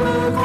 Oh.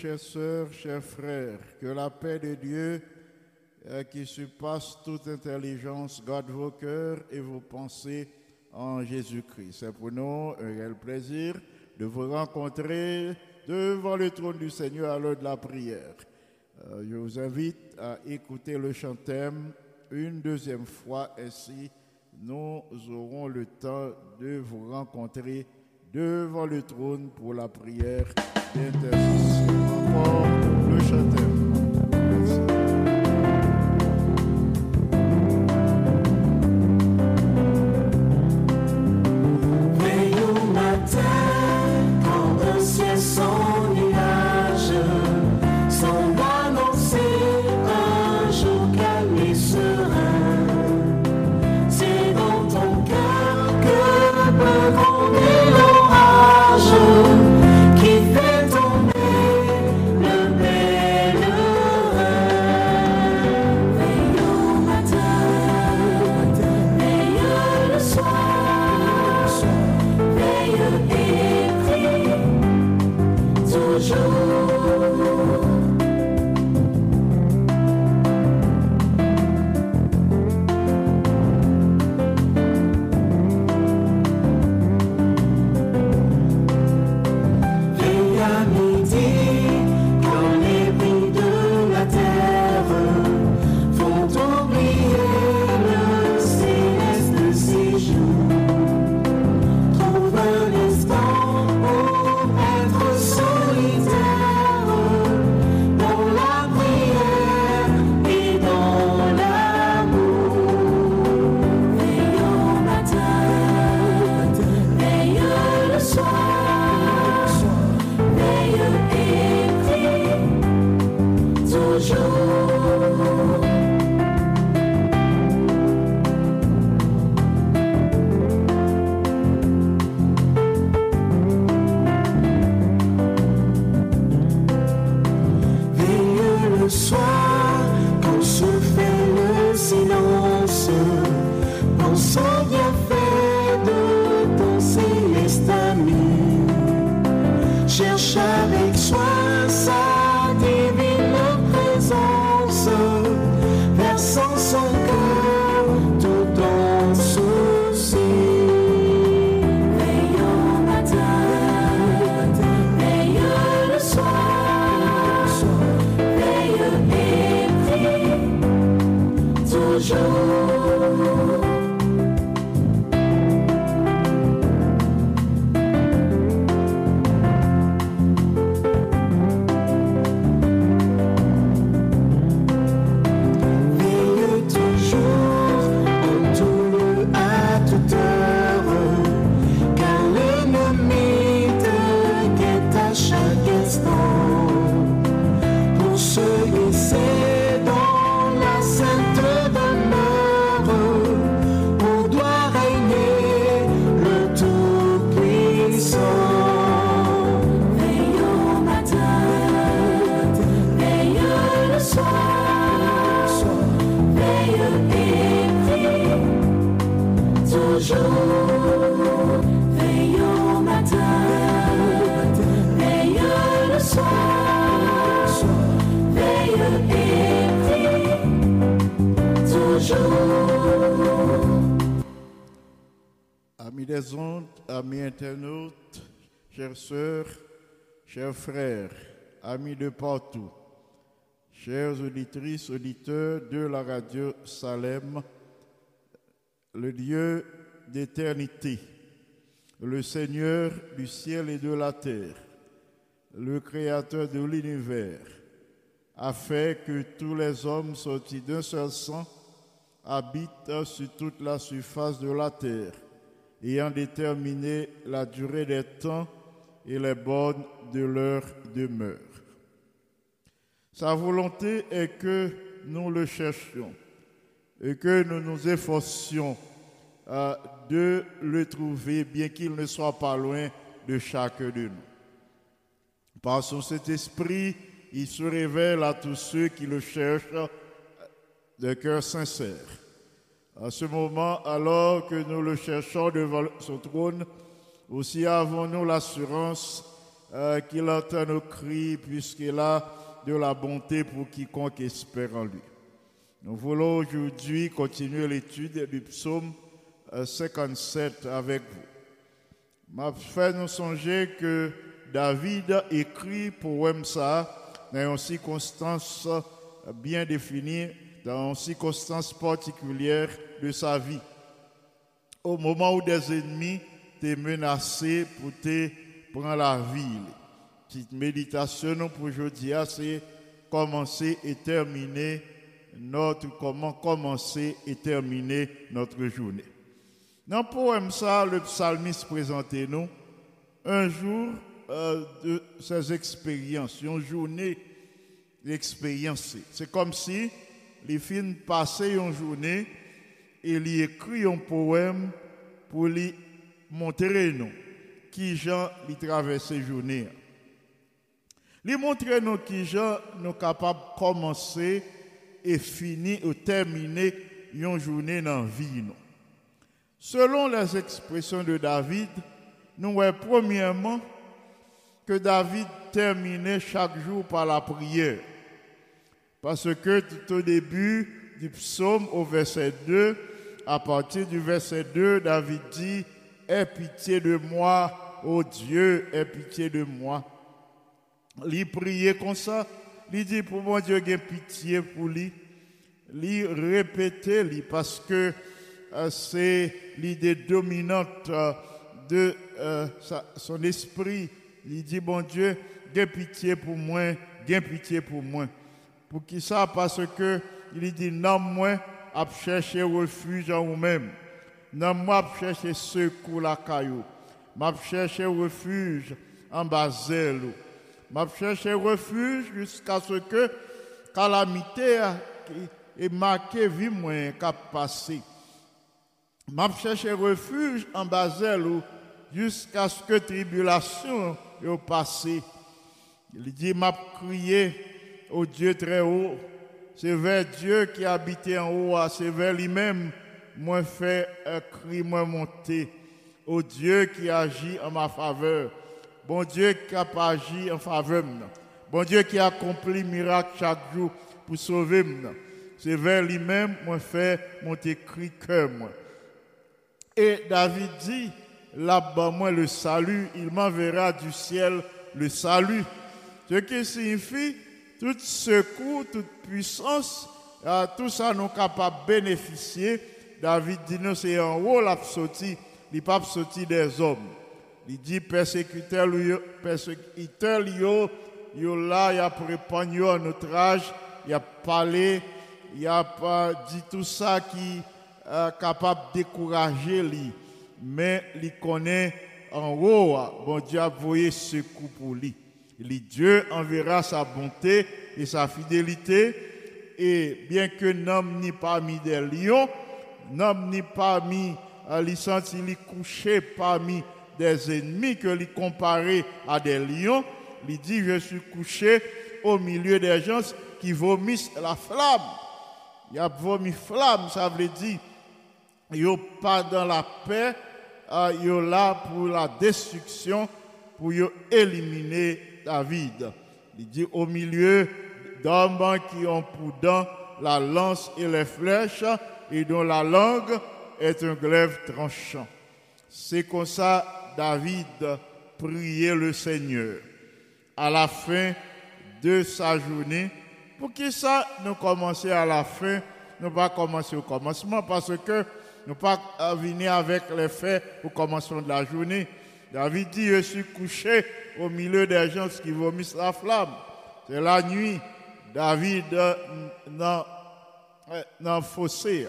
chères sœurs, chers frères, que la paix de Dieu euh, qui surpasse toute intelligence garde vos cœurs et vos pensées en Jésus-Christ. C'est pour nous un réel plaisir de vous rencontrer devant le trône du Seigneur à l'heure de la prière. Euh, je vous invite à écouter le chantème une deuxième fois, ainsi nous aurons le temps de vous rencontrer devant le trône pour la prière. It is for cherche avec soi sa divinité. Des ondes, amis internautes, chères sœurs, chers frères, amis de partout, chères auditrices, auditeurs de la radio Salem, le Dieu d'éternité, le Seigneur du ciel et de la terre, le Créateur de l'univers, a fait que tous les hommes sortis d'un seul sang habitent sur toute la surface de la terre, ayant déterminé la durée des temps et les bornes de leur demeure. Sa volonté est que nous le cherchions et que nous nous efforcions euh, de le trouver, bien qu'il ne soit pas loin de chacun de nous. Par son Saint-Esprit, il se révèle à tous ceux qui le cherchent de cœur sincère. À ce moment, alors que nous le cherchons devant son trône, aussi avons-nous l'assurance euh, qu'il entend nos cris, puisqu'il a de la bonté pour quiconque espère en lui. Nous voulons aujourd'hui continuer l'étude du psaume euh, 57 avec vous. M'a fait nous songer que David écrit pour ça dans une circonstance bien définie, dans une circonstance particulière de sa vie. Au moment où des ennemis t'es menacés pour te prendre la ville. Petite méditation pour aujourd'hui, c'est commencer et terminer notre, comment commencer et terminer notre journée. Dans le poème ça, le psalmiste présentait nous un jour euh, de ses expériences, une journée d'expérience. C'est comme si les films passaient une journée et il écrit un poème pour lui montrer nous qui Jean lui traverse journée. Lui montrer nous qui Jean nous capables de commencer et finir ou terminer une journée dans la vie. Selon les expressions de David, nous voyons premièrement que David terminait chaque jour par la prière. Parce que tout au début du psaume au verset 2, à partir du verset 2, David dit, Aie pitié de moi, ô Dieu, aie pitié de moi. Il priait comme ça, il dit pour mon Dieu, aie pitié pour lui. Il répétait lui, parce que euh, c'est l'idée dominante euh, de euh, son esprit. Il dit, bon Dieu, aie pitié pour moi, aie pitié pour moi. Pour qui ça? Parce que il dit non moi à chercher refuge en vous-même. Non moi à chercher secours la caillou. M'a chercher refuge en Basel. M'a chercher refuge jusqu'à ce que calamité est marquée vie moins qu'a passé. M'a cherché refuge en Basel jusqu'à ce que tribulation ait passé. Il dit, m'a crié au Dieu très haut. C'est vers Dieu qui habitait en haut, c'est vers lui-même, moi fait un cri, moi monter. Au Dieu qui agit en ma faveur. Bon Dieu qui a agi en faveur. Bon Dieu qui accomplit miracle chaque jour pour sauver. C'est vers lui-même, moi fait monter cri cœur, moi. Et David dit, là-bas, moi, le salut, il m'enverra du ciel le salut. Ce qui signifie, tout secours, toute puissance euh, tout ça nous capable de bénéficier. David dit nous c'est en haut la sorti, il pas sorti des hommes. Il dit persécuteur persécuteur yo, yo là, il a répandu en outrage, il a parlé, il a dit tout ça qui est capable de décourager lui. Mais il connaît en haut, bon Dieu a voyé ce coup pour lui. Dieu enverra sa bonté et sa fidélité. Et bien que n'homme ni parmi des lions, n'homme ni parmi, euh, il senti il couché parmi des ennemis que lui comparé à des lions, il dit je suis couché au milieu des gens qui vomissent la flamme. Il y a vomi flamme, ça veut dire il a pas dans la paix, euh, il est là pour la destruction, pour éliminer David. Il dit au milieu d'hommes qui ont pour dents la lance et les flèches et dont la langue est un glaive tranchant. C'est comme ça David priait le Seigneur à la fin de sa journée. Pour qui ça nous commencer à la fin, nous pas commencer au commencement parce que nous pas venir avec les faits au commencement de la journée. David dit, je suis couché au milieu des gens qui vomissent la flamme. C'est la nuit. David dans le fossé.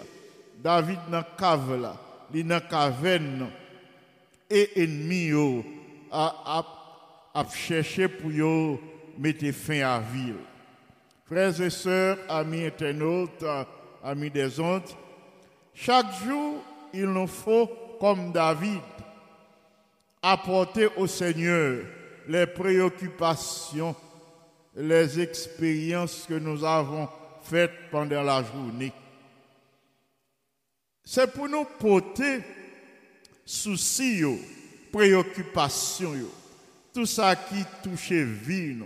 David dans cave là. Il dans caverne. Et ennemi a, a, cherché pour mettre fin à la ville. Frères et sœurs, amis internautes, amis des ondes, chaque jour, il nous faut, comme David, apporter au Seigneur les préoccupations, les expériences que nous avons faites pendant la journée. C'est pour nous porter soucis, préoccupations, tout ça qui touche vie,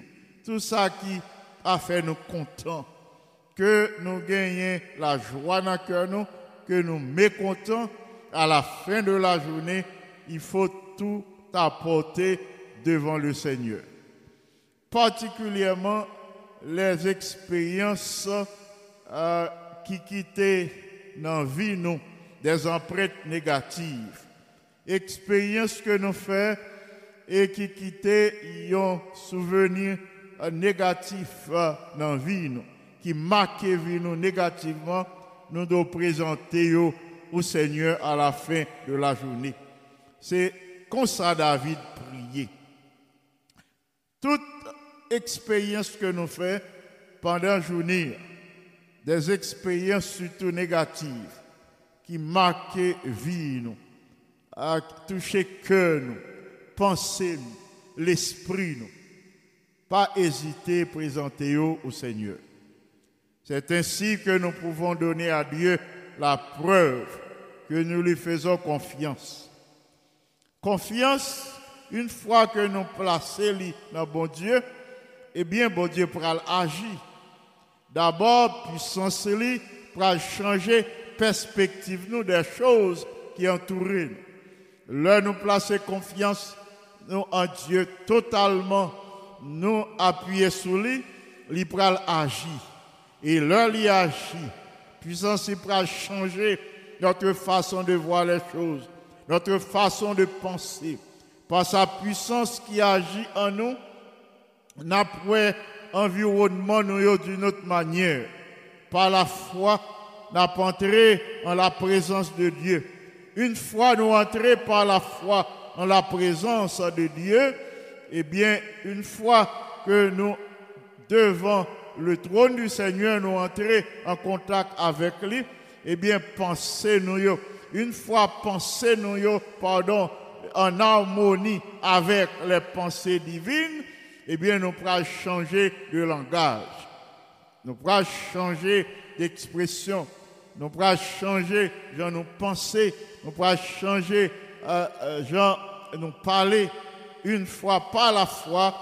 tout ça qui a fait nous contents, que nous gagnons la joie dans le cœur, que nous mécontents à la fin de la journée, il faut tout apporter devant le Seigneur. Particulièrement les expériences euh, qui quittaient dans la vie, des empreintes négatives. Expériences que nous faisons et qui quittent un souvenir euh, négatif euh, dans la vie, nous, qui marquent vie nous négativement, nous devons présenter au Seigneur à la fin de la journée. C'est comme ça David priait. Toute expérience que nous faisons pendant la journée, des expériences surtout négatives qui marquent vie nous, à toucher cœur nous, pensée nous, l'esprit nous. Pas hésiter à présenter au Seigneur. C'est ainsi que nous pouvons donner à Dieu la preuve que nous lui faisons confiance. Confiance, une fois que nous plaçons dans bon Dieu, eh bien, bon Dieu pourra agir. D'abord, puissance lui pour changer perspective nous des choses qui entourent. Là, nous placer confiance en Dieu totalement, nous appuyer sur lui, il pourra agir. Et là, il agit. Puissance pourra changer notre façon de voir les choses, notre façon de penser. Par sa puissance qui agit en nous, n'a pas environnement nous d'une autre manière. Par la foi, n'a pas entré en la présence de Dieu. Une fois nous entrés par la foi en la présence de Dieu, eh bien, une fois que nous devant le trône du Seigneur, nous entrer en contact avec lui, eh bien, pensez-nous, une fois pensez-nous, pardon, en harmonie avec les pensées divines, eh bien, nous pourrons changer de langage. Nous pourrons changer d'expression. Nous pourrons changer, genre, nous penser. Nous pourrons changer, euh, euh, genre, nous parler une fois par la foi.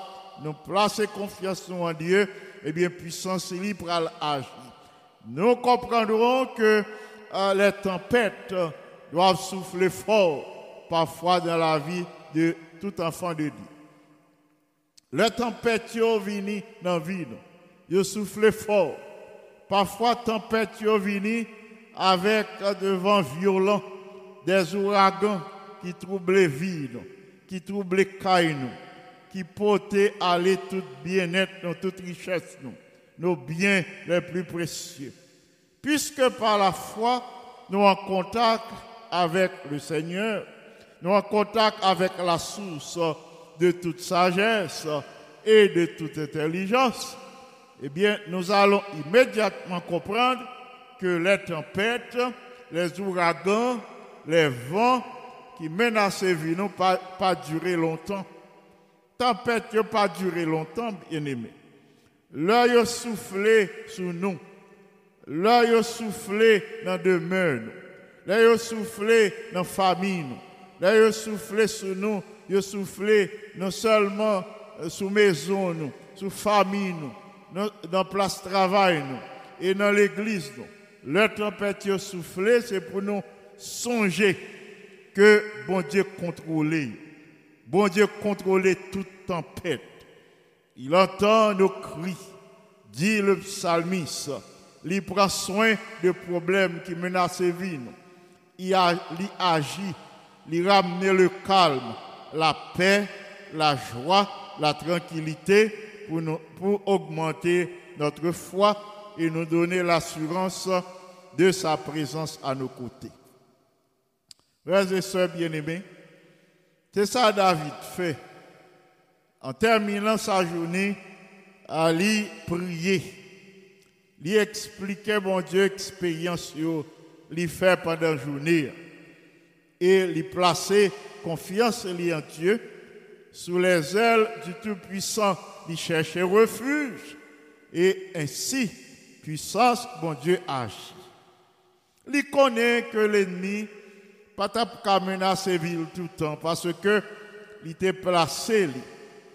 Nous placer confiance en Dieu. Eh bien, puissance libre à l'âge. Nous comprendrons que les tempêtes doivent souffler fort parfois dans la vie de tout enfant de Dieu. Les tempêtes viennent dans la vie, ils soufflent fort. Parfois, tempête yo vini avec des vents violents, des ouragans qui troublent vie, nous, qui troublent caille nous, qui portaient aller tout bien-être, toute richesse, nos biens les plus précieux. Puisque par la foi, nous en contact avec le Seigneur, nous en contact avec la source de toute sagesse et de toute intelligence, eh bien, nous allons immédiatement comprendre que les tempêtes, les ouragans, les vents qui menacent vie n'ont pas, pas duré longtemps. Tempête n'a pas duré longtemps, bien aimé. L'œil soufflé sur nous. L'œil a soufflé dans demeure. L'œil a soufflé dans la famille. L'œil a soufflé sur nous. Il a soufflé non seulement sous maison, nous, sous famille, nous, dans, place travail et dans l'église. Le tempête a soufflé, c'est pour nous songer que bon Dieu contrôle. Bon Dieu contrôle toute tempête. Il entend nos cris, dit le psalmiste. Il prend soin des problèmes qui menacent la vie. Il, agit, il ramène le calme, la paix, la joie, la tranquillité pour, augmenter notre foi et nous donner l'assurance de sa présence à nos côtés. Frères et sœurs bien-aimés, c'est ça David fait. En terminant sa journée, à lui prier. Lui expliquer, mon Dieu, expérience lui fait pendant la journée. Et lui placer confiance en Dieu. Sous les ailes du Tout-Puissant, lui chercher refuge. Et ainsi, puissance, mon Dieu, agit. Il connaît que l'ennemi pas qu'à menacer ville tout le temps parce que il était placé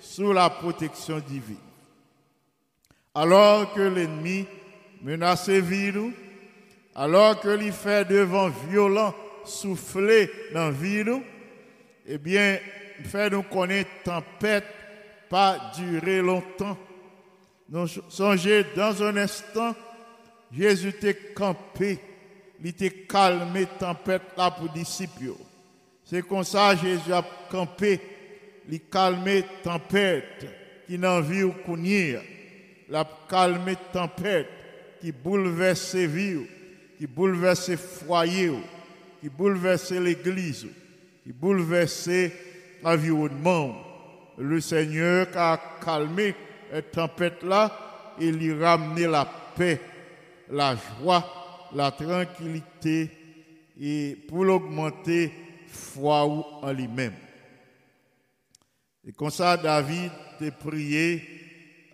sous la protection divine. Alors que l'ennemi menace ville, alors que il fait devant violent souffler dans ville, eh bien, fait nous connaître tempête pas durer longtemps. Nous songez dans un instant, Jésus était campé, il était calmé tempête là pour disciples. C'est comme ça Jésus a campé, il calmé tempête qui n'en vit connaît. Il a calmé tempête qui bouleverse vies, qui bouleverse ses foyers, qui bouleverse l'église, qui bouleverse l'environnement. Le Seigneur a calmé cette tempête-là et lui ramené la paix, la joie, la tranquillité et pour l'augmenter foi en lui-même. Et comme ça, David a prié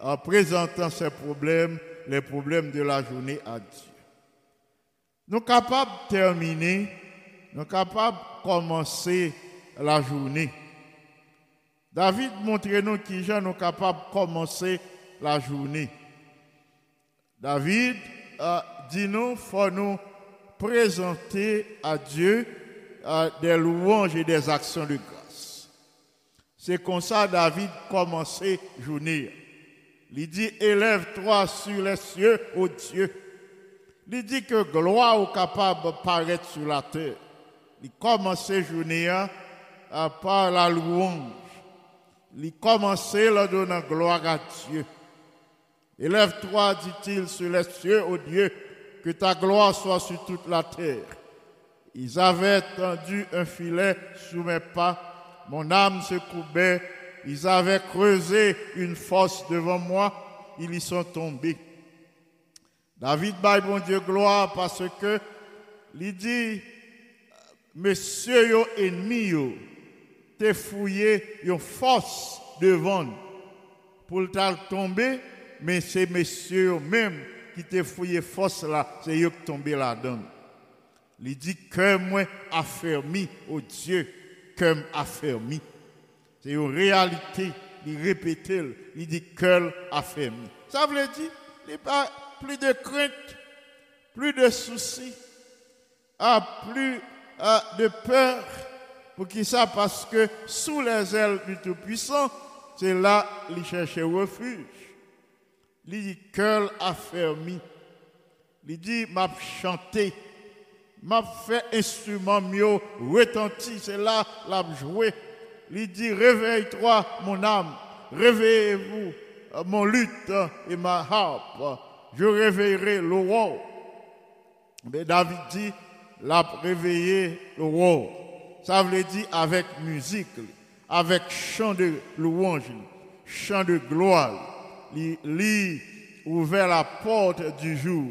en présentant ses problèmes, les problèmes de la journée à Dieu. Nous sommes capables de terminer, nous sommes capables de commencer la journée. David montre nous qui gens nous capables de commencer la journée. David dit nous, faut nous présenter à Dieu euh, des louanges et des actions de grâce. C'est comme ça David commençait journée. Il dit, élève-toi sur les cieux, ô Dieu. Il dit que gloire est capable de paraître sur la terre. Il commençait la journée hein, par la louange. Il commençait en donnant gloire à Dieu. Élève-toi, dit-il, sur les cieux, ô Dieu, que ta gloire soit sur toute la terre. Ils avaient tendu un filet sous mes pas, mon âme se courbait, ils avaient creusé une fosse devant moi, ils y sont tombés. David baille bon Dieu gloire parce que il dit, Monsieur yo ennemi yo, te fouillé une force devant pour le tomber, mais c'est monsieur même qui te fouillé force là, c'est eux qui tombé là-dedans. Il dit que moi affermi au Dieu, que affermi. C'est une réalité, il répète, il dit cœur affermi. Ça veut dire, il n'y a plus de crainte, plus de soucis, plus de peur. Pour qui ça? Parce que sous les ailes du Tout-Puissant, c'est là qu'il cherche refuge. Il dit cœur affermi. Il dit, m'a chanté, m'a fait instrument mieux, retenti, c'est là, l'a joué. Il dit, réveille-toi, mon âme, réveillez-vous, euh, mon lutte et ma harpe, je réveillerai le roi. Mais David dit, l'a réveillé le roi. Ça veut dire avec musique, avec chant de louange, chant de gloire. Il ouvert la porte du jour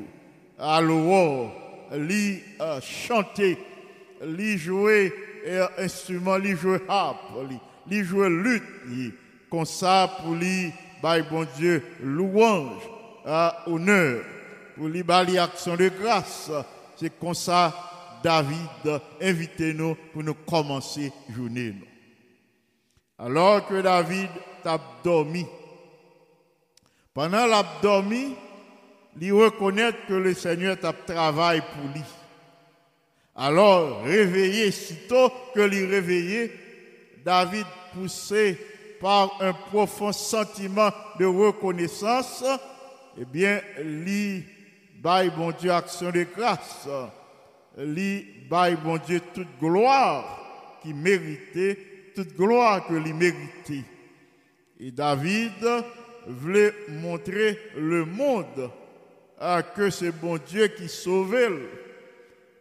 à l'aurore, lui euh, chanter, lui jouer instrument, lui jouer harpe, lui jouer lutte, comme ça pour lui, bon Dieu, louange, honneur, pour lui, action de grâce. C'est comme ça, David, invitez-nous pour nous commencer journée. nous. Alors que David a dormi, pendant l'abdomen, il reconnaît que le Seigneur a travaillé pour lui. Alors, réveillé, sitôt que lui réveillé, David, poussé par un profond sentiment de reconnaissance, eh bien, lui, baille bon Dieu action de grâce. Lui, baille bon Dieu toute gloire qui méritait, toute gloire que lui méritait. Et David, voulait montrer le monde à que c'est bon Dieu qui sauvait.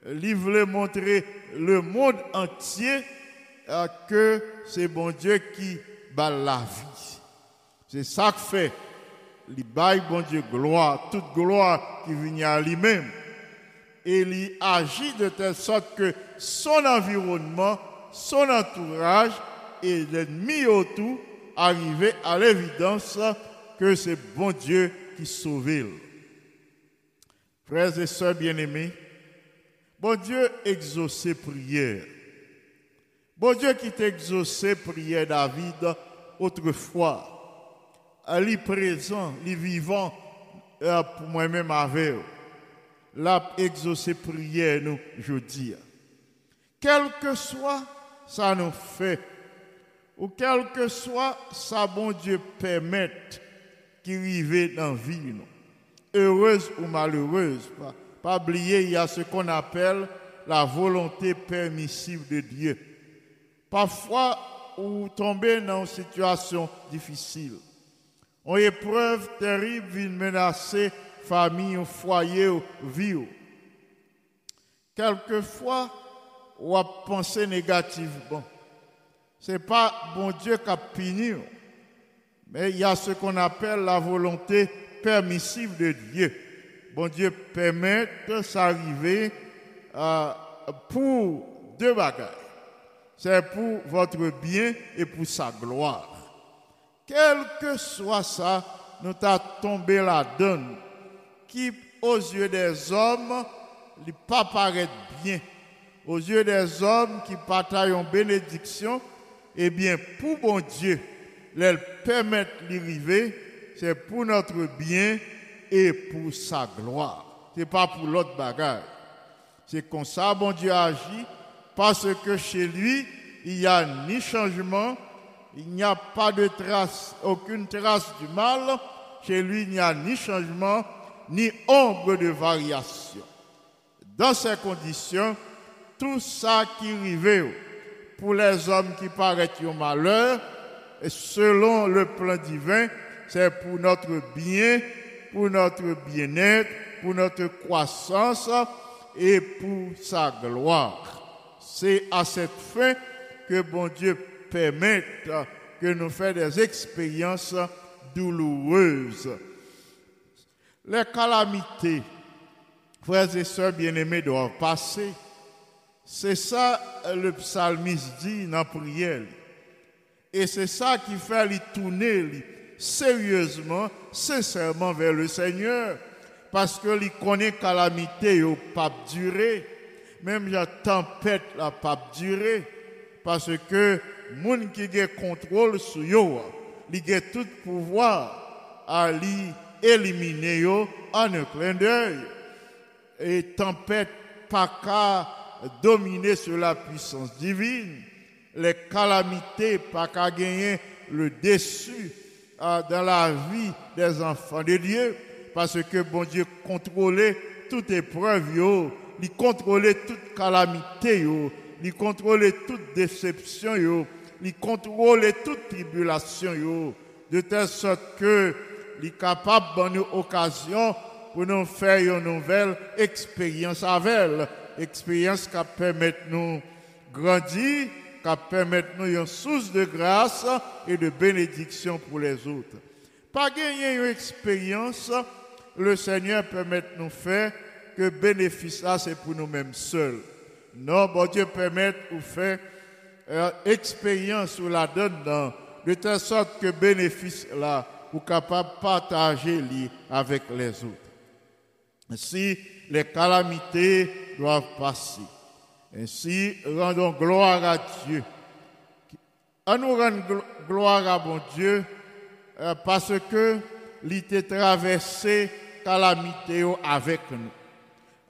Il voulait montrer le monde entier à que c'est bon Dieu qui bat la vie. C'est ça que fait. Il baille bon Dieu gloire, toute gloire qui vient à lui-même. Et il agit de telle sorte que son environnement, son entourage et l'ennemi autour arrivaient à l'évidence que c'est bon Dieu qui sauve. Frères et sœurs bien-aimés, bon Dieu exaucé prière. Bon Dieu qui t'a exaucé prière David autrefois. Ali présent, li vivant euh, pour moi-même avec l'a exaucé prière nous dis. Quel que soit ça nous fait, ou quel que soit ça bon Dieu permette, qui vivent dans vie, heureuse ou malheureuse. Pas oublier, il y a ce qu'on appelle la volonté permissive de Dieu. Parfois, vous tombez dans une situation difficile. Une épreuve terrible vient menacer famille, foyer, vie. Quelquefois, on a pensé négativement. Ce n'est pas bon Dieu qui a puni. Mais il y a ce qu'on appelle la volonté permissive de Dieu. Bon Dieu permet de s'arriver euh, pour deux bagages. C'est pour votre bien et pour sa gloire. Quel que soit ça, nous t'a tombé la donne qui, aux yeux des hommes, ne pas bien. Aux yeux des hommes qui partagent en bénédiction, eh bien, pour bon Dieu, les permettre d'arriver, c'est pour notre bien et pour sa gloire. Ce n'est pas pour l'autre bagage. C'est comme ça, bon Dieu agit, parce que chez lui, il n'y a ni changement, il n'y a pas de trace, aucune trace du mal. Chez lui, il n'y a ni changement, ni ombre de variation. Dans ces conditions, tout ça qui arrive pour les hommes qui paraissent au malheur, selon le plan divin, c'est pour notre bien, pour notre bien-être, pour notre croissance et pour sa gloire. C'est à cette fin que bon Dieu permette que nous fassions des expériences douloureuses. Les calamités, frères et sœurs bien-aimés, doivent passer. C'est ça le psalmiste dit dans la prière. Et c'est ça qui fait lui tourner sérieusement, sincèrement vers le Seigneur. Parce que lui connaît calamité au pape duré. Même la tempête la pape duré. Parce que monde qui a contrôle sur il a tout pouvoir à éliminer en un clin d'œil. Et tempête pas qu'à dominer sur la puissance divine les calamités, pas qu'à gagner le déçu dans la vie des enfants de Dieu, parce que bon Dieu contrôlait toute épreuve, yo, li contrôler toute calamité, yo, li contrôler toute déception, yo, li contrôler toute tribulation, yo, de telle sorte que li capable de nous occasion pour nous faire une nouvelle expérience avec elle, expérience qui permet nous grandir, qui permet nous une source de grâce et de bénédiction pour les autres. Pas gagner une expérience, le Seigneur permet nous faire que bénéfice là c'est pour nous-mêmes seuls. Non, bon Dieu permet de faire euh, expérience ou la donne dans, de telle sorte que bénéfice là, vous capable de partager avec les autres. Ainsi, les calamités doivent passer. Ainsi, rendons gloire à Dieu. À nous rendre glo- gloire à bon Dieu euh, parce que l'ité traversé calamité avec nous.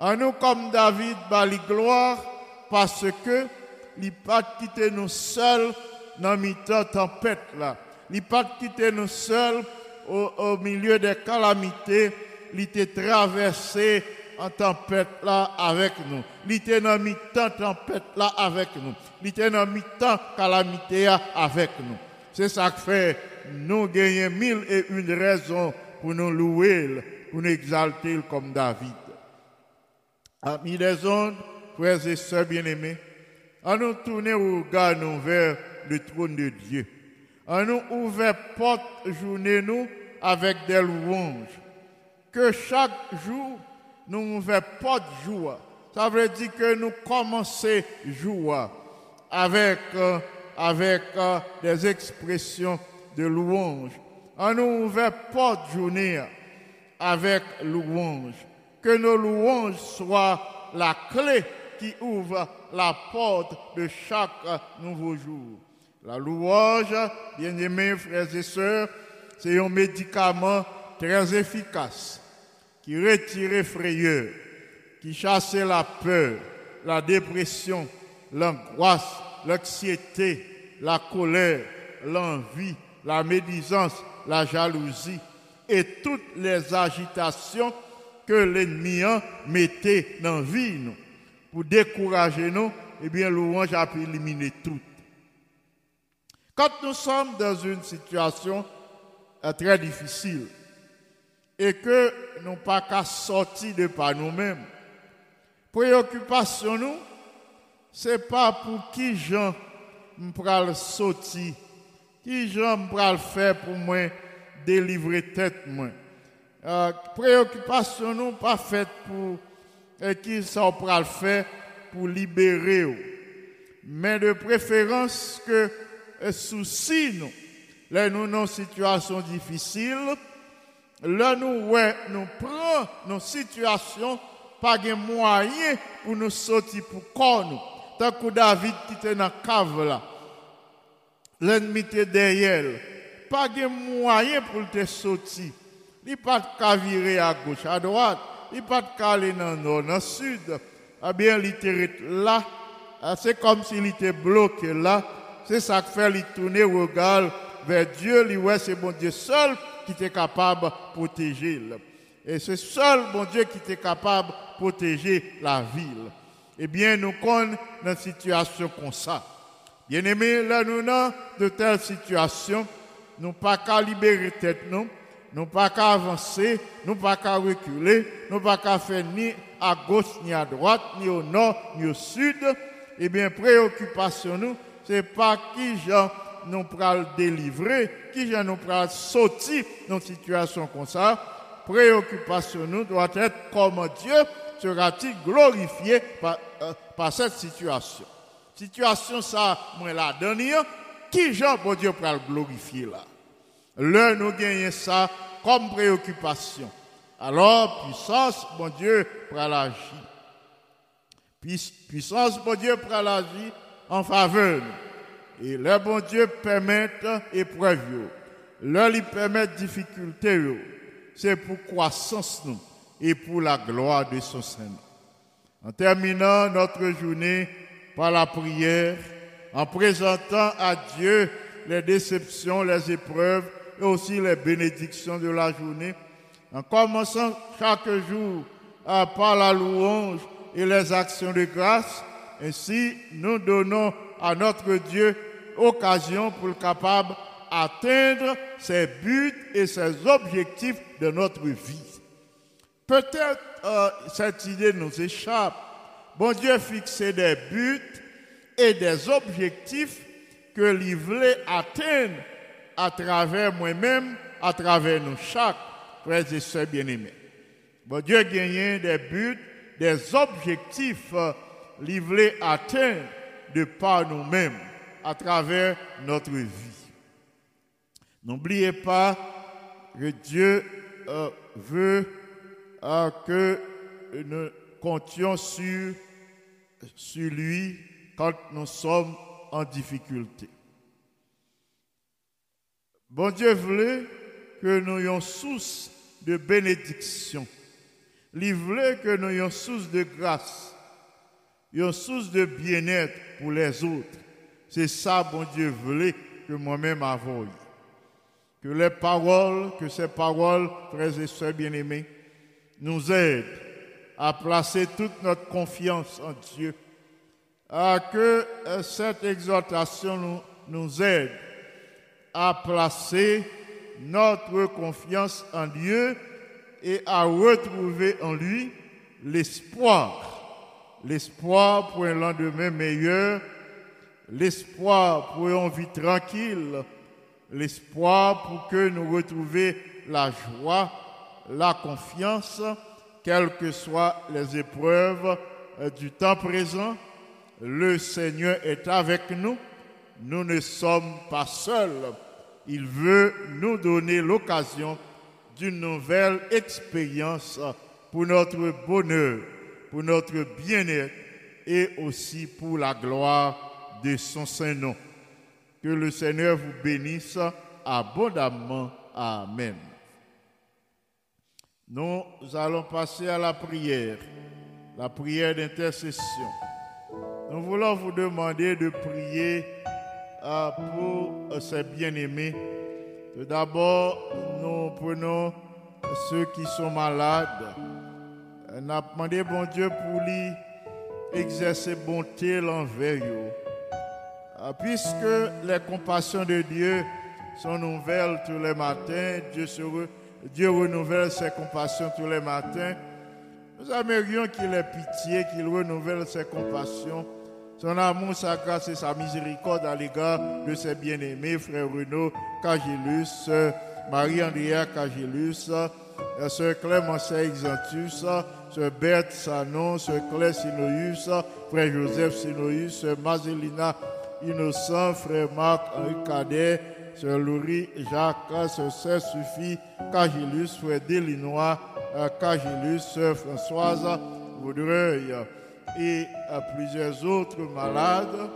À nous comme David, bali gloire parce que il pas quitté nous seuls dans mi-temps tempête là. Il pas quitté nous seuls au, au milieu des calamités. Il était traversé en tempête là avec nous. Il était dans mi-temps tempête là avec nous. Il dans mi-temps calamité là avec nous. C'est ça que fait nous gagnons mille et une raisons pour nous louer, pour nous exalter comme David. Amis des ondes, frères et sœurs bien-aimés, à nous tourner au regard nous vers le trône de Dieu. À nous ouvrir porte journée nous avec des louanges. Que chaque jour, nous ouvrons porte joie. Ça veut dire que nous commençons joie avec, euh, avec euh, des expressions de louange. À nous ouvrir porte journée avec louange. Que nos louanges soient la clé qui ouvre la porte de chaque nouveau jour. La louange, bien-aimés frères et sœurs, c'est un médicament très efficace qui retire frayeur, qui chasse la peur, la dépression, l'angoisse, l'anxiété, la colère, l'envie, la médisance, la jalousie et toutes les agitations que l'ennemi mettait dans la vie nous. Pour décourager nous, eh bien, louange a pu éliminer tout. Quand nous sommes dans une situation euh, très difficile et que nous pas qu'à sortir de par nous-mêmes, préoccupation nous, c'est pas pour qui gens m'pral sortir, qui gens m'pral faire pour moi délivrer tête moi. Euh, préoccupation nous pas faite pour et qui ça pral faire pour libérer mais de préférence que euh, souci nous là nous une situation difficile là nous ouais nous prend nos situations pas de moyen pour nous sortir pour nous. Tant que David était dans la cave là l'ennemi était derrière pas de moyen pour te sortir. Il pas de virer à gauche à droite. Il pas de aller dans le nord dans le sud. Eh bien il était là. Ah, c'est comme s'il était bloqué là. C'est ça qui fait il tourner le regard vers Dieu. Lui c'est bon Dieu seul qui était capable de protéger et c'est seul bon Dieu qui était capable de protéger la ville. Eh bien nous dans une situation comme ça. Bien aimé là nous dans de telles situations. Nous pas qu'à libérer tête nous. Nous pas qu'à avancer, nous pas qu'à reculer, nous pas qu'à faire ni à gauche ni à droite, ni au nord ni au sud. Eh bien, préoccupation nous, c'est pas qui gens nous pral délivrer, qui gens nous pral sortir dans une situation comme ça. Préoccupation nous doit être comment Dieu sera-t-il glorifié par, euh, cette situation. Situation ça, moi la dernière, qui gens bon Dieu pral glorifier là? Là, nous gagnons ça comme préoccupation. Alors, puissance, bon Dieu, l'agir. Puis- Puissance, bon Dieu, pour l'agir en faveur. nous. Et le bon Dieu permet épreuve. Là, il permet difficulté. C'est pour croissance nous et pour la gloire de son Seigneur. En terminant notre journée par la prière, en présentant à Dieu les déceptions, les épreuves et aussi les bénédictions de la journée, en commençant chaque jour euh, par la louange et les actions de grâce. Ainsi, nous donnons à notre Dieu occasion pour le capable atteindre ses buts et ses objectifs de notre vie. Peut-être euh, cette idée nous échappe. Bon Dieu fixé des buts et des objectifs que l'il voulait atteindre à travers moi-même, à travers nous chaque, frères et sœurs bien-aimés. Bon Dieu gagné des buts, des objectifs euh, livrés atteindre de par nous-mêmes, à travers notre vie. N'oubliez pas que Dieu euh, veut euh, que nous comptions sur, sur lui quand nous sommes en difficulté. Bon Dieu voulait que nous ayons source de bénédiction. Il voulait que nous ayons source de grâce, une source de bien-être pour les autres. C'est ça, bon Dieu voulait que moi-même avoue. Que les paroles, que ces paroles, frères et sœurs bien-aimés, nous aident à placer toute notre confiance en Dieu. À que euh, cette exhortation nous aide à placer notre confiance en Dieu et à retrouver en lui l'espoir. L'espoir pour un lendemain meilleur, l'espoir pour une vie tranquille, l'espoir pour que nous retrouvions la joie, la confiance, quelles que soient les épreuves euh, du temps présent. Le Seigneur est avec nous. Nous ne sommes pas seuls. Il veut nous donner l'occasion d'une nouvelle expérience pour notre bonheur, pour notre bien-être et aussi pour la gloire de son Saint-Nom. Que le Seigneur vous bénisse abondamment. Amen. Nous allons passer à la prière, la prière d'intercession. Nous voulons vous demander de prier euh, pour ces bien-aimés. Tout d'abord, nous prenons ceux qui sont malades. Nous avons demandé, bon Dieu, pour lui exercer bonté l'envers eux. Euh, Puisque les compassions de Dieu sont nouvelles tous les matins, Dieu, renouvelle ses compassions tous les matins. Nous aimerions qu'il ait pitié, qu'il renouvelle ses compassions, son amour, sa grâce et sa miséricorde à l'égard de ses bien-aimés, frère Renaud Cagilus, Marie-Andrea Cagilus, sœur Clémence Exantus, sœur Berthe Sanon, sœur Claire Sinoïus, frère Joseph Sinoïus, sœur Marcelina Innocent, frère Marc Henri Cadet, sœur Laurie Jacques, sœur Suffit Cagilus, frère Delinois euh, Cagilus, sœur Françoise Vaudreuil et à plusieurs autres malades.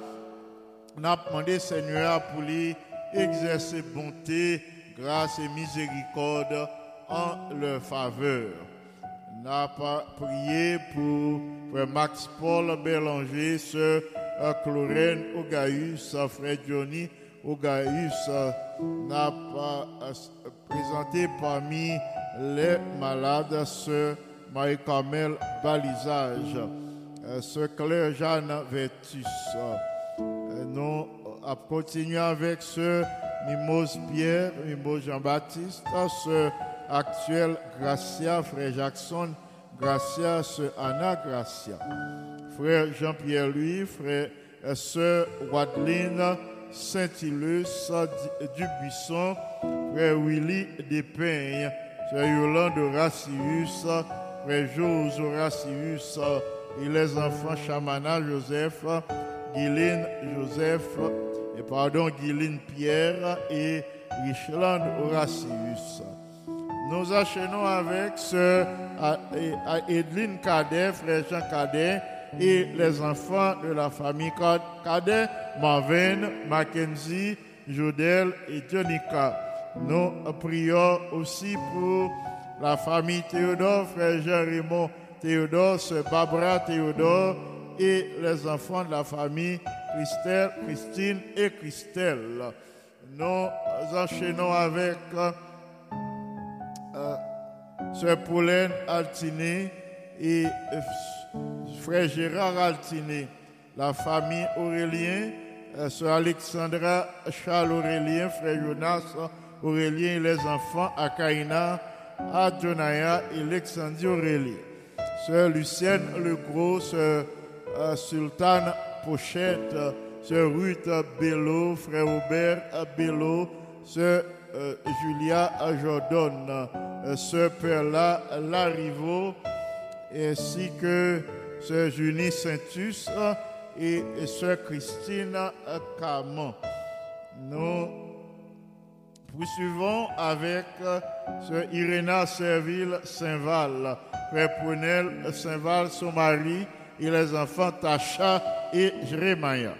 On a demandé Seigneur pour lui exercer bonté, grâce et miséricorde en leur faveur. On a pas prié pour frère Max Paul Bélanger, sœur euh, Chlorène Ogaïus, frère Johnny Ogaïus. On a pas euh, présenté parmi les malades sœur Marie-Carmel Balisage. Euh, Sœur Claire Jeanne Vertus. Euh, Nous euh, continuons avec Sœur Mimose Pierre, Mimose Jean-Baptiste, Sœur Actuelle Gracia, Frère Jackson Gracia, Sœur Anna Gracia. Frère Jean-Pierre Louis, Frère euh, Sœur Wadeline Saint-Hilus Dubuisson, Frère Willy Despeignes, Sœur Yolande Racius, Frère Jose Racius, et les enfants Chamana Joseph, Guyline Joseph, et pardon, Guyline Pierre et Richland Horatius. Nous enchaînons avec ce Edline Cadet, frère Jean Cadet, et les enfants de la famille Cadet, Marvin, Mackenzie, Jodel et Jonica. Nous prions aussi pour la famille Théodore, frère Jean-Raymond Théodore, sœur Barbara Théodore et les enfants de la famille Christelle, Christine et Christelle. Nous enchaînons avec euh, sœur Pauline Altiné et frère Gérard Altiné, la famille Aurélien, euh, sœur Alexandra Charles Aurélien, frère Jonas Aurélien et les enfants Akaina, Adjonaya et Alexandrie Aurélien. Sœur Lucienne Legros, sœur euh, Sultane Pochette, sœur Ruth Bello, frère Aubert Bello, sœur euh, Julia Jordan, sœur Perla Larivo, ainsi que sœur Junie Saintus et, sœur Christine Camon. Nous poursuivons avec euh, sœur Iréna Serville Saint-Val, frère Prunel Saint-Val, son mari et les enfants Tacha et Jérémia.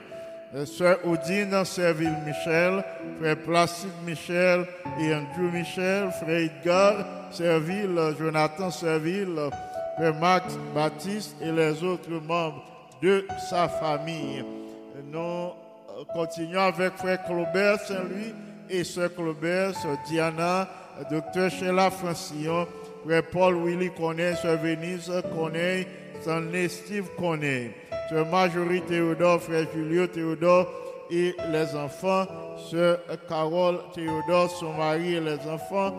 Euh, Sœur Odine Serville Michel, frère Placide Michel et Andrew Michel, frère Edgar Serville, Jonathan Serville, frère Max Baptiste et les autres membres de sa famille. Nous euh, continuons avec frère Claubert Saint-Louis et sœur Claubert, sœur Diana, docteur Sheila Francillon, frère Paul Willy Corneille, sœur Venise Corneille, Stanley Steve Corneille, sœur Marjorie Théodore, frère Julio Théodore et les enfants, sœur Carole Théodore, son mari et les enfants,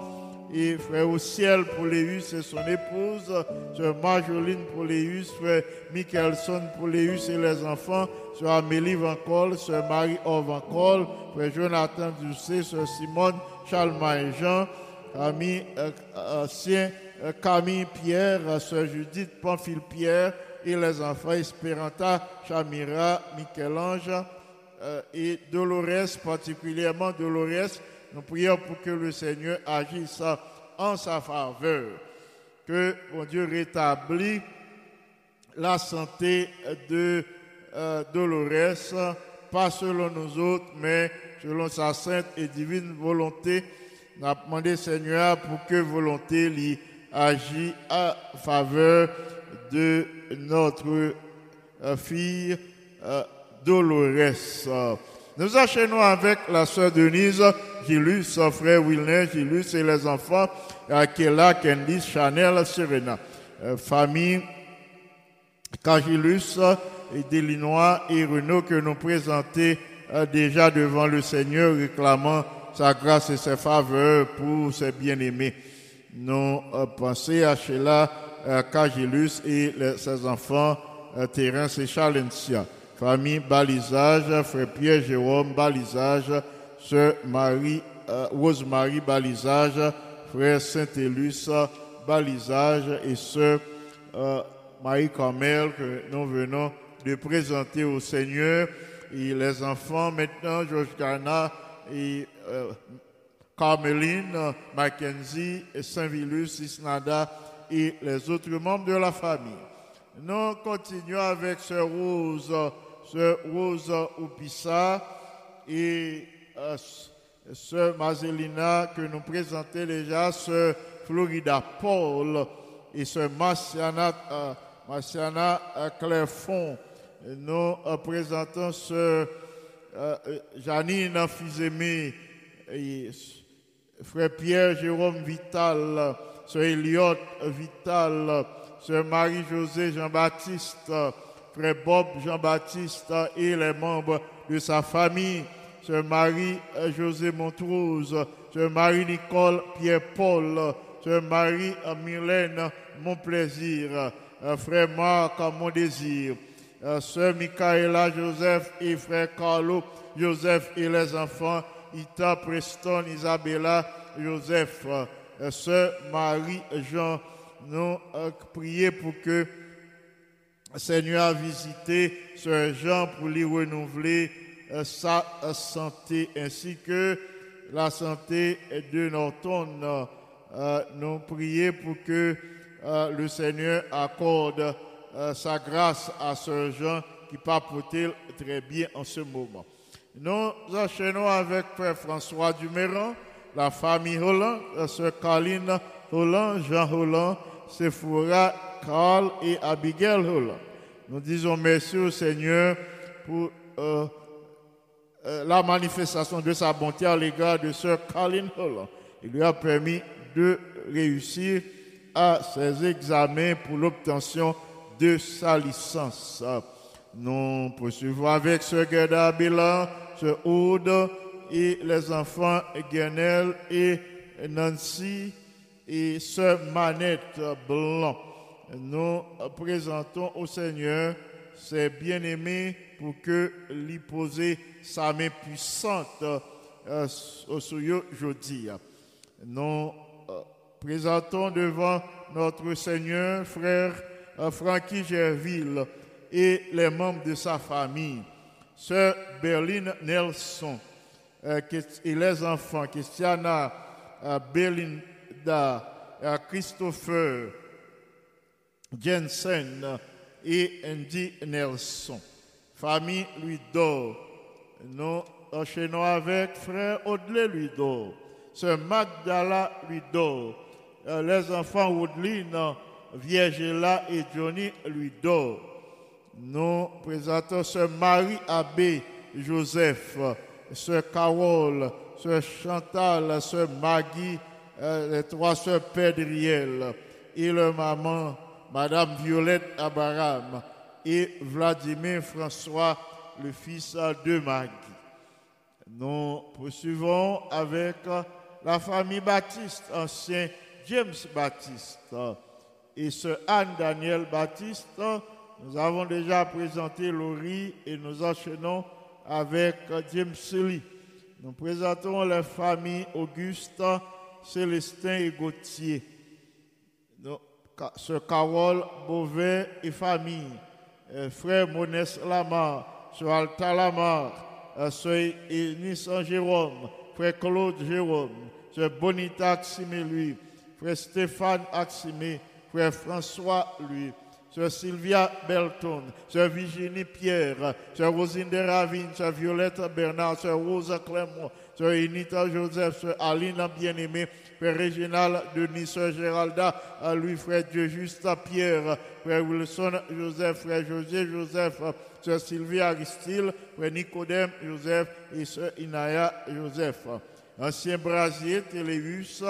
et frère au ciel Pauléus et son épouse, sœur Marjoline Pauléus, frère Michelson Pauléus et les enfants, sœur Amélie Vancol, sœur Marie Or Vancol, frère Jonathan Doucet, sœur Simone Chalma et Jean, ami euh, ancien euh, Camille Pierre, euh, sœur Judith Pamphile Pierre et les enfants Esperanta, Chamira, Michel-Ange euh, et Dolores, particulièrement Dolores. Nous prions pour que le Seigneur agisse en sa faveur. Que mon Dieu rétablisse la santé de euh, Dolores, pas selon nous autres, mais selon sa sainte et divine volonté. Nous avons demandé, Seigneur, pour que volonté lui agisse à faveur de notre euh, fille euh, Dolores. Nous enchaînons avec la sœur Denise, Gilus, frère Wilner, Gilus et les enfants, Akela, Candice, Chanel, Serena. Euh, famille Cagilus Delinois et Renaud que nous présentons euh, déjà devant le Seigneur, réclamant sa grâce et ses faveurs pour ses bien-aimés. Nous euh, pensons à Sheila Cagilus et ses enfants, Terence et Chalencia. Famille Balisage, frère Pierre Jérôme Balisage, sœur Marie, euh, Rose-Marie Balisage, frère Saint-Élus Balisage et sœur euh, Marie-Carmel que nous venons de présenter au Seigneur. Et les enfants maintenant, Georges Gana et euh, Carmeline, Mackenzie, Saint-Vilus, Isnada et les autres membres de la famille. Nous continuons avec Sœur Rose, Sœur Rose Oupissa et euh, Sœur Mazelina que nous présentons déjà, Sœur Florida Paul et Sœur Marciana, euh, Marciana euh, Clairfond. Nous présentons euh, Janine Fizemé et Frère Pierre Jérôme Vital, Sœur Elliot Vital, Sœur Marie-Josée Jean-Baptiste, Frère Bob Jean-Baptiste et les membres de sa famille, Sœur Marie-Josée Montrose, Sœur Marie-Nicole Pierre-Paul, Sœur Marie-Mylène Mon Plaisir, euh, Frère Marc Mon Désir, euh, Sœur Michaela Joseph et Frère Carlo Joseph et les enfants, Ita Preston, Isabella Joseph, euh, Sœur Marie-Jean, nous prions pour que Seigneur a visité Sœur Jean pour lui renouveler sa euh, santé ainsi que la santé de Norton. Euh, euh, nous prions pour que euh, le Seigneur accorde euh, sa grâce à Sœur Jean qui papote très bien en ce moment. Nous enchaînons avec Frère François Duméran, la famille Holland, euh, Sœur Caroline Holland, Jean Holland, Sephora, Carl et Abigail Holland. Nous disons merci au Seigneur pour euh, euh, la manifestation de sa bonté à l'égard de Sœur Caroline Holland. Il lui a permis de réussir à ses examens pour l'obtention de sa licence. Nous poursuivons avec ce Gerda Bilan, ce Aude et les enfants Guernel et Nancy et ce Manette Blanc. Nous présentons au Seigneur ses bien-aimés pour que lui poser sa main puissante euh, sur eux jeudi. Nous euh, présentons devant notre Seigneur frère euh, Frankie Gerville et les membres de sa famille, sœur Berlin Nelson euh, et les enfants, Christiana euh, Christopher Jensen et Andy Nelson. Famille Ludo. Nous enchaînons avec frère Audley Ludo, sœur Magdala Ludo, euh, les enfants Woodline, Viergela et Johnny Ludo. Nous présentons sœur Marie Abbé Joseph, sœur Carole, sœur Chantal, sœur Maggie, euh, les trois sœurs Pédriel et leur maman, Madame Violette Abraham et Vladimir François, le fils de Maggie. Nous poursuivons avec la famille Baptiste, ancien James Baptiste et ce Anne-Daniel Baptiste. Nous avons déjà présenté Laurie et nous enchaînons avec James Lee. Nous présentons les familles Auguste, Célestin et Gauthier. Sœur Carole Beauvais et famille. Euh, frère Monès Lamar, Sœur Alta Lamar, euh, Sœur Eunice Jérôme, frère Claude Jérôme, Sœur Bonita Aximé lui, frère Stéphane Aximé, frère François lui, Sœur Sylvia Belton, Sœur Virginie Pierre, Sœur Rosine de Ravine, Sœur Violette Bernard, Sœur Rosa Clément, Sœur Inita Joseph, Sœur Aline Bien-Aimé, Frère Réginal Denis, Géralda, à lui, Frère Dieu Juste Pierre, Frère Wilson Joseph, Frère José Joseph, Sœur Sylvie Aristide, Frère Nicodème Joseph et Sœur Inaya Joseph. Ancien brasier Téléus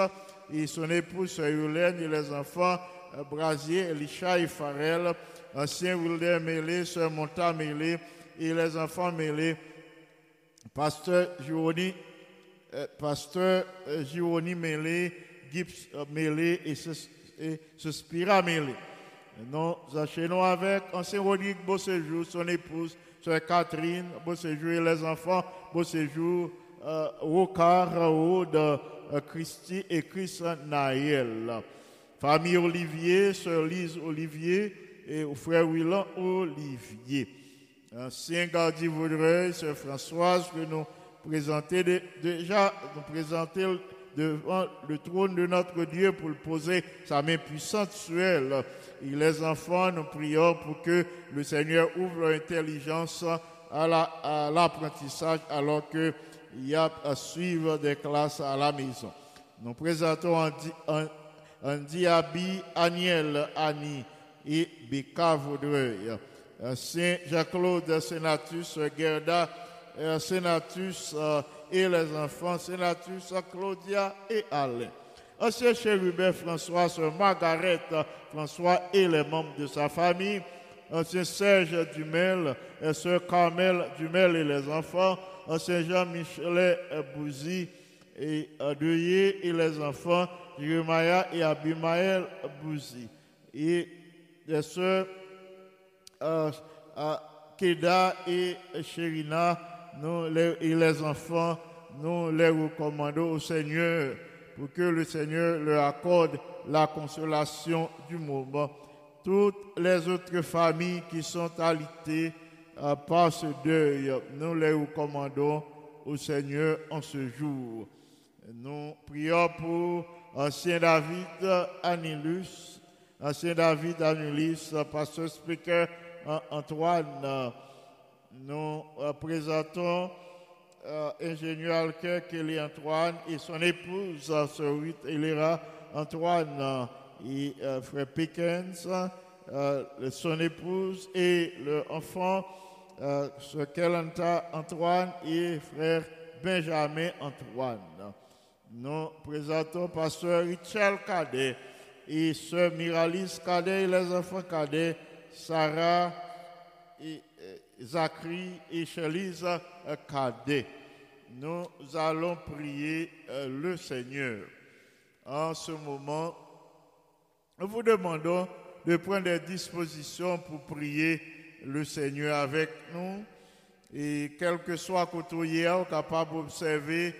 et son épouse Sœur Yolène et les enfants Brasier, Elisha et Farel, ancien Wilder Mélé, Sœur Monta Mélé et les enfants Mélé, Pasteur euh, Pasteur euh, Gironi Mélé, Gibbs euh, Mélé et, Sus- et Suspira Mélé. Nous enchaînons avec ancien Rodrigue Beauséjour, son épouse, Sœur Catherine Beauséjour et les enfants Beauséjour, euh, Rocard, Aude, euh, et Chris Naël. Famille Olivier, Sœur Lise Olivier et frère Willan Olivier. Ancien gardien Vaudreuil, Sœur Françoise, que nous présentons dé- déjà, devant le trône de notre Dieu pour poser sa main puissante sur elle. Et les enfants, nous prions pour que le Seigneur ouvre leur intelligence à la- à l'apprentissage alors qu'il y a à suivre des classes à la maison. Nous présentons Andy Abi, Aniel Annie et Beka Vaudreuil. Euh, Saint Jacques-Claude Sénatus, euh, Gerda Sénatus euh, et les enfants Sénatus, Claudia et Alain. Ancien chérubin François, sœur Margaret François et les membres de sa famille. Ancien Serge Dumel, sœur Carmel Dumel et les enfants. Ancien Jean-Michel euh, Bouzy et euh, Deuillé et les enfants. Jeremiah et Abimaël Bouzy. Et les sœurs euh, Keda et Sherina, nous les, et les enfants, nous les recommandons au Seigneur pour que le Seigneur leur accorde la consolation du moment. Toutes les autres familles qui sont alitées euh, par ce deuil, nous les recommandons au Seigneur en ce jour. Nous prions pour ancien David Anilus, ancien David Anilus, pasteur speaker An- Antoine. Nous présentons euh, ingénieur Alker Kelly Antoine et son épouse, euh, sœur Ruth Elera Antoine et euh, frère Pickens, euh, son épouse et leur enfant, sœur Kelanta Antoine et frère Benjamin Antoine. Nous présentons pasteur Richard Cadet et sœur Miralis Cadet et les enfants cadets, Sarah et Zachary et Chelise euh, Cadet. Nous allons prier euh, le Seigneur. En ce moment, nous vous demandons de prendre des dispositions pour prier le Seigneur avec nous. Et quel que soit côté hier, capable d'observer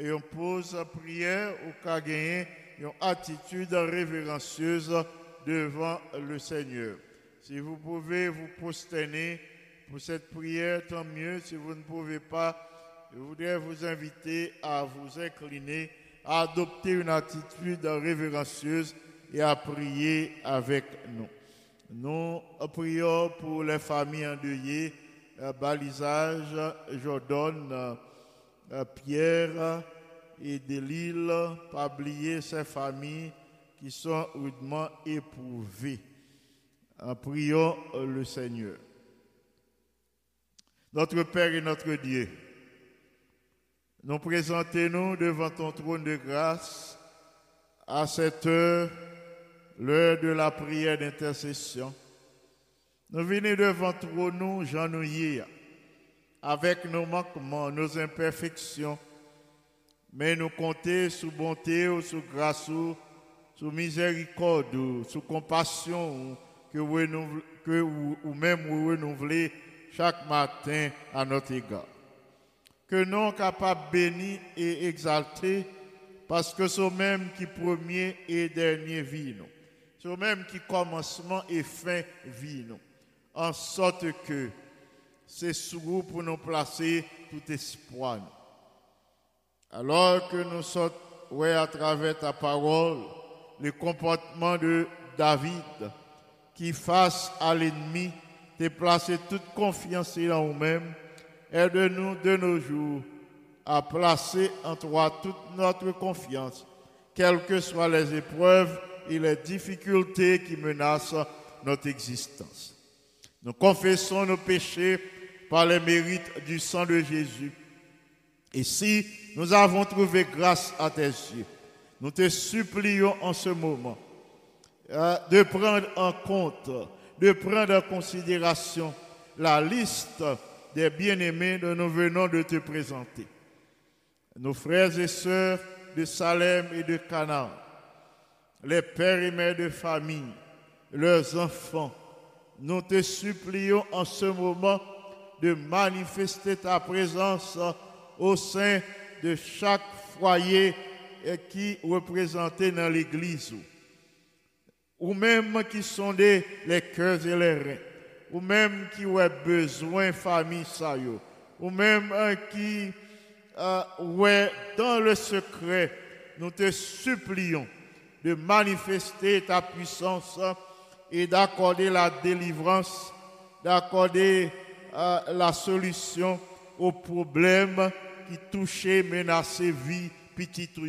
on pose prière ou qu'à gagner une attitude révérencieuse devant le Seigneur. Si vous pouvez vous prosterner pour cette prière, tant mieux. Si vous ne pouvez pas, je voudrais vous inviter à vous incliner, à adopter une attitude révérencieuse et à prier avec nous. Nous prions pour les familles endeuillées, euh, balisage, Jordan, euh, euh, Pierre et Delille, pas oublier ces familles qui sont rudement éprouvées. En priant le Seigneur. Notre Père et notre Dieu, nous présentons-nous devant ton trône de grâce à cette heure, l'heure de la prière d'intercession. Nous venons devant toi, nous, genouiller, avec nos manquements, nos imperfections, mais nous compter sous bonté ou sous grâce ou sous miséricorde ou sous compassion que que vous, ou même vous renouvelez chaque matin à notre égard. Que nous capables bénis et exaltés parce que c'est même qui premier et dernier vit nous. Même qui commencement et fin nous. En sorte que c'est sous pour nous placer tout espoir. Alors que nous sommes ouais, à travers ta parole le comportement de David qui face à l'ennemi de placer toute confiance en nous-mêmes, aide-nous de nos jours à placer en toi toute notre confiance, quelles que soient les épreuves et les difficultés qui menacent notre existence. Nous confessons nos péchés par les mérites du sang de Jésus. Et si nous avons trouvé grâce à tes yeux, nous te supplions en ce moment euh, de prendre en compte, de prendre en considération la liste des bien-aimés que nous venons de te présenter. Nos frères et sœurs de Salem et de Canaan, les pères et mères de famille, leurs enfants, nous te supplions en ce moment de manifester ta présence au sein de chaque foyer qui est représenté dans l'église. Ou même qui sont des, les cœurs et les reins. Ou même qui ont besoin famille ça Ou même qui euh, ouais, dans le secret, nous te supplions de manifester ta puissance et d'accorder la délivrance, d'accorder euh, la solution aux problèmes qui touchaient, menaçaient vie, petit ou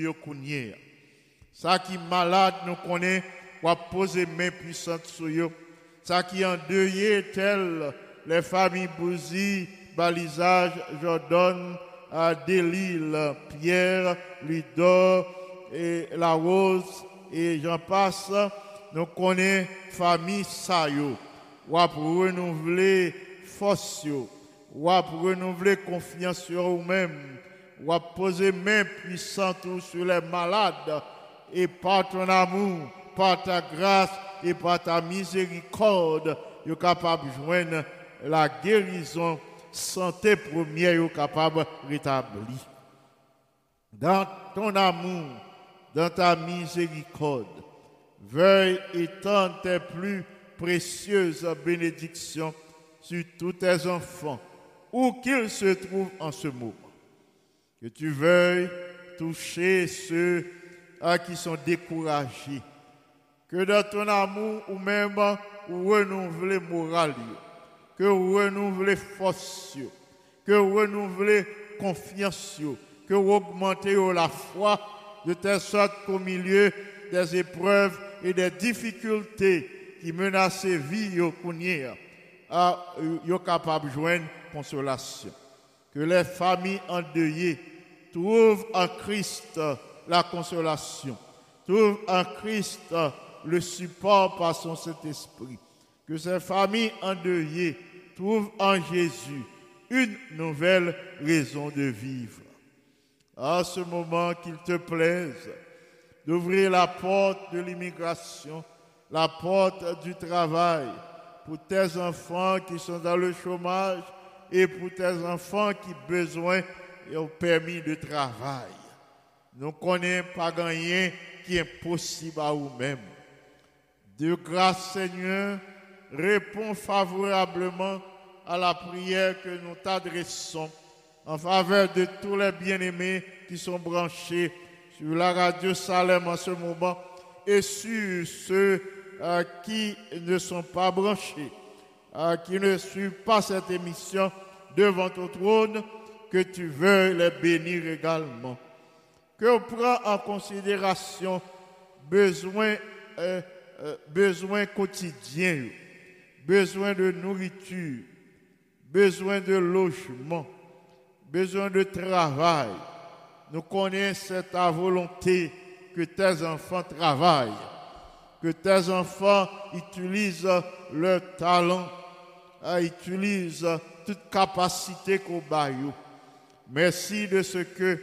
Ça qui malade, nous connaît, pour poser main puissante sur eux. Ça qui endeuillé, tel les familles Bouzy, Balisage, Jordan, Delille, Pierre, Lidor et La Rose, et j'en passe, nous connaissons famille Sayo. Ou pour renouveler force, ou pour renouveler confiance sur vous-même, ou poser main puissante sur les malades, et par ton amour, par ta grâce et par ta miséricorde, vous capable de joindre la guérison, santé première, vous capable de rétablir. Dans ton amour, dans ta miséricorde, veuille étendre tes plus précieuses bénédictions sur tous tes enfants, où qu'ils se trouvent en ce moment. Que tu veuilles toucher ceux qui sont découragés. Que dans ton amour, ou même renouveler moral, que renouveler force, que renouveler confiance, que augmenter la foi de telle sorte qu'au milieu des épreuves et des difficultés qui menacent vie, yo capable de joindre consolation. Que les familles endeuillées trouvent en Christ la consolation, trouvent en Christ le support par son Saint-Esprit. Que ces familles endeuillées trouvent en Jésus une nouvelle raison de vivre. À ce moment qu'il te plaise d'ouvrir la porte de l'immigration, la porte du travail pour tes enfants qui sont dans le chômage et pour tes enfants qui ont besoin d'un permis de travail. Nous connaissons pas gagner qui est possible à vous-même. De grâce, Seigneur, réponds favorablement à la prière que nous t'adressons en faveur de tous les bien-aimés qui sont branchés sur la radio Salem en ce moment et sur ceux euh, qui ne sont pas branchés, euh, qui ne suivent pas cette émission devant ton trône, que tu veuilles les bénir également. Que prend en considération besoin, euh, besoin quotidien, besoin de nourriture, besoin de logement, besoin de travail. Nous connaissons ta volonté que tes enfants travaillent, que tes enfants utilisent leur talent, euh, utilisent toute capacité qu'on baille. Merci de ce que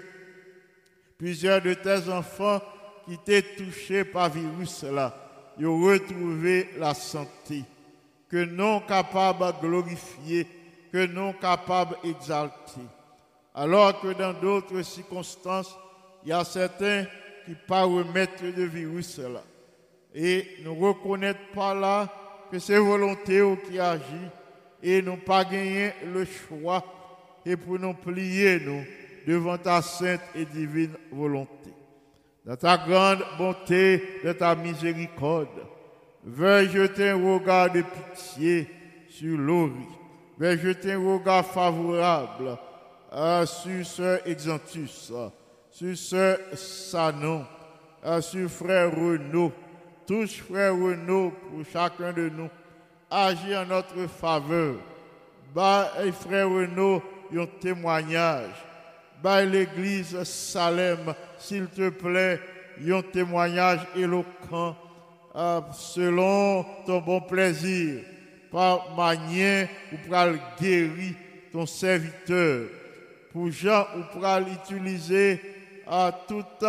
plusieurs de tes enfants qui étaient touchés par virus là, ont retrouvé la santé, que non capables de glorifier, que non capables d'exalter. Alors que dans d'autres circonstances, il y a certains qui pas remettre le virus là. Et nous reconnaître pas là que c'est volonté qui agit et nous pas gagné le choix et pour nous plier nous devant ta sainte et divine volonté. Dans ta grande bonté, de ta miséricorde, veuille jeter un regard de pitié sur Laurie. Veuille jeter un regard favorable euh, sur ce Exantus, sur ce Sanon, euh, sur frère Renaud, tous frère Renaud pour chacun de nous, agir en notre faveur. Bah, frère Renaud, un témoignage. Bah, l'église Salem, s'il te plaît, un témoignage éloquent euh, selon ton bon plaisir, par manière ou pour guérir ton serviteur. Pour Jean, ou pour utiliser à toute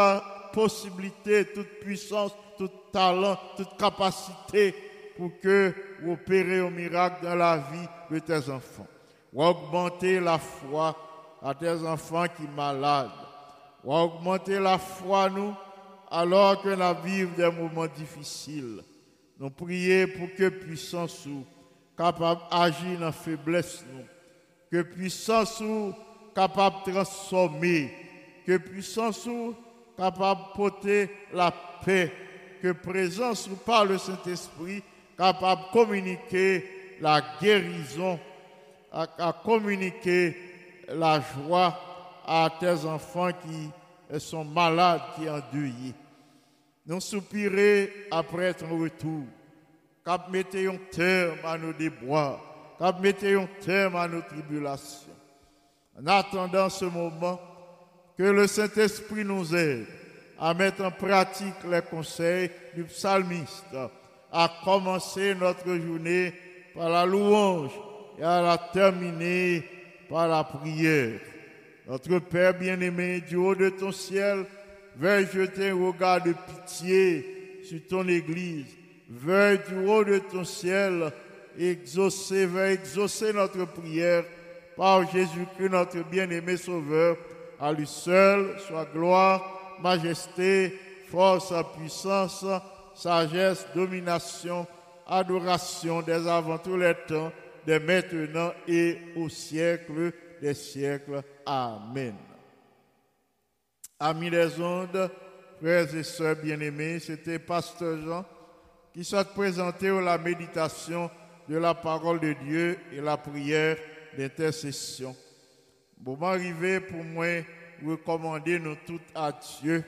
possibilité, toute puissance, tout talent, toute capacité pour que vous opérez un miracle dans la vie de tes enfants. Augmenter la foi à tes enfants qui malades. Ou augmenter la foi, nous, alors que nous vivons des moments difficiles. Nous prions pour que puissance ou capable d'agir dans la faiblesse, nous. Que puissance ou capable de transformer que puissance ou capable de porter la paix, que présence ou par le Saint-Esprit capable de communiquer la guérison, à, communiquer la joie à tes enfants qui sont malades, qui endeuillés. Nous soupirons après ton retour, cap mettez un terme à nos déboires, cap mettez un terme à nos tribulations. En attendant ce moment, que le Saint-Esprit nous aide à mettre en pratique les conseils du psalmiste, à commencer notre journée par la louange et à la terminer par la prière. Notre Père bien-aimé, du haut de ton ciel, veuille jeter un regard de pitié sur ton Église. Veuille du haut de ton ciel exaucer, veuille exaucer notre prière par Jésus-Christ, notre bien-aimé Sauveur. À lui seul soit gloire, majesté, force, puissance, sagesse, domination, adoration des avant tous les temps, de maintenant et au siècle des siècles. Amen. Amis des ondes, frères et sœurs bien-aimés, c'était Pasteur Jean qui s'est présenté à la méditation de la parole de Dieu et la prière d'intercession. Moment arrivé pour moi recommander nous toutes à Dieu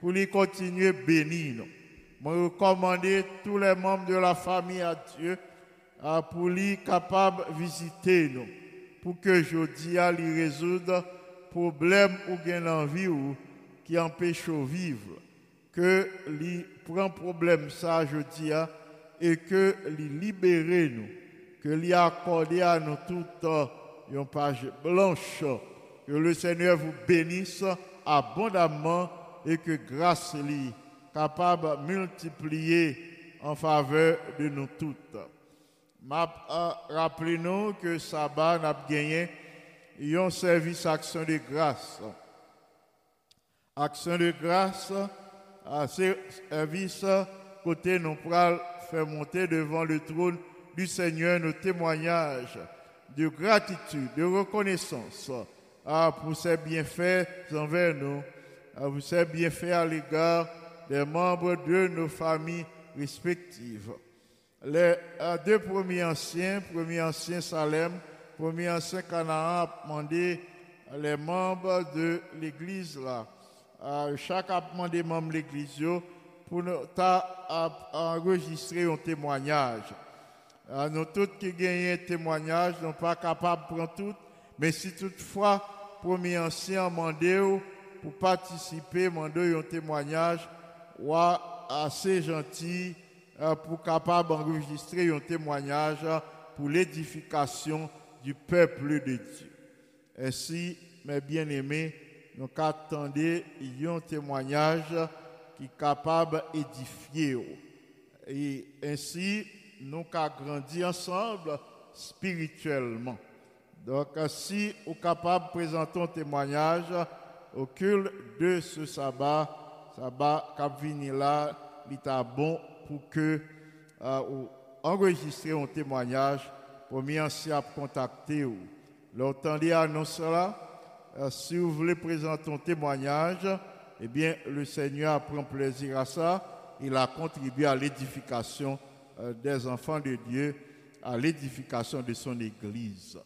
pour lui continuer bénir nous. Recommander tous les membres de la famille à Dieu pour lui capable visiter nous pour que je dis à lui résoudre problème ou bien envie ou qui empêche de vivre que lui prend problème ça, je dis, hein, et que lui libérer nous, que lui accorder à nous toute euh, une page blanche, que le Seigneur vous bénisse abondamment et que grâce lui capable de multiplier en faveur de nous toutes. Euh, rappelez-nous que Sabbat n'a gagné un service action de grâce. Action de grâce, à ce service, côté nous pourrons faire monter devant le trône du Seigneur nos témoignages de gratitude, de reconnaissance pour ses bienfaits envers nous, pour ses bienfaits à l'égard des membres de nos familles respectives. Les deux premiers anciens, premier ancien Salem, premier ancien Canaan, a demandé les membres de l'église là, chaque a demandé membre de l'église pour nous enregistrer un témoignage. Nous tous qui gagnent un témoignage, nous pas capables de prendre tout, mais si toutefois, premier ancien a demandé pour participer, demandé un témoignage, ou assez gentil euh, pour capable d'enregistrer un témoignage pour l'édification du peuple de Dieu. Ainsi, mes bien-aimés, nous attendons un témoignage qui est capable d'édifier. Et ainsi, nous avons grandi ensemble spirituellement. Donc, si vous êtes capable de présenter un témoignage au culte de ce sabbat, sabbat qui là, il est bon pour que euh, enregistrer un témoignage pour mieux contacter ou. L'entendez annonce là, euh, si vous voulez présenter un témoignage, eh bien, le Seigneur prend plaisir à ça. Il a contribué à l'édification euh, des enfants de Dieu, à l'édification de son Église.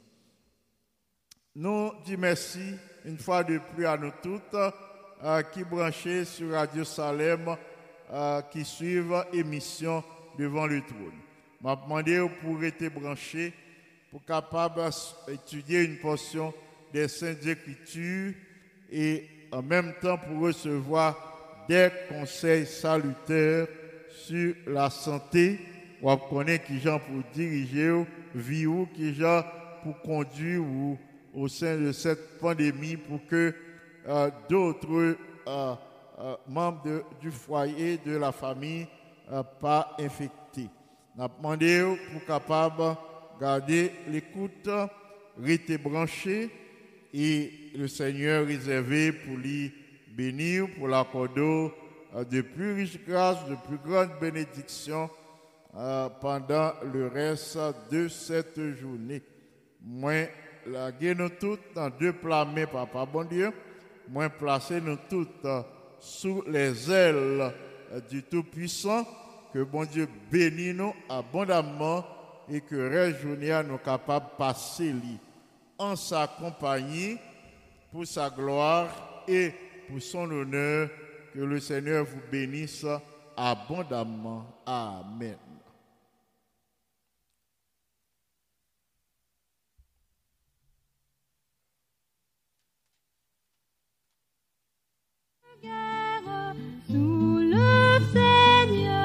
Nous disons merci une fois de plus à nous toutes euh, qui branchées sur Radio Salem, qui suivent émission devant le trône. Je demandé pour être branché, pour capable d'étudier une portion des Saintes Écritures et en même temps pour recevoir des conseils salutaires sur la santé. On connaît qui gens pour diriger, vie ou qui gens pour conduire ou au sein de cette pandémie pour que euh, d'autres euh, euh, membres du foyer, de la famille, pas infectés. On a demandé pour capable garder l'écoute, rester branché et le Seigneur réservé pour lui bénir, pour l'accorder euh, de plus riches grâces, de plus grandes bénédictions euh, pendant le reste de cette journée. Moi, la nous toutes dans deux plats, mais papa, bon Dieu, moi, placer nous toutes euh, sous les ailes du Tout-Puissant, que bon Dieu bénisse nous abondamment et que journée nous capables de passer en sa compagnie pour sa gloire et pour son honneur. Que le Seigneur vous bénisse abondamment. Amen. norteña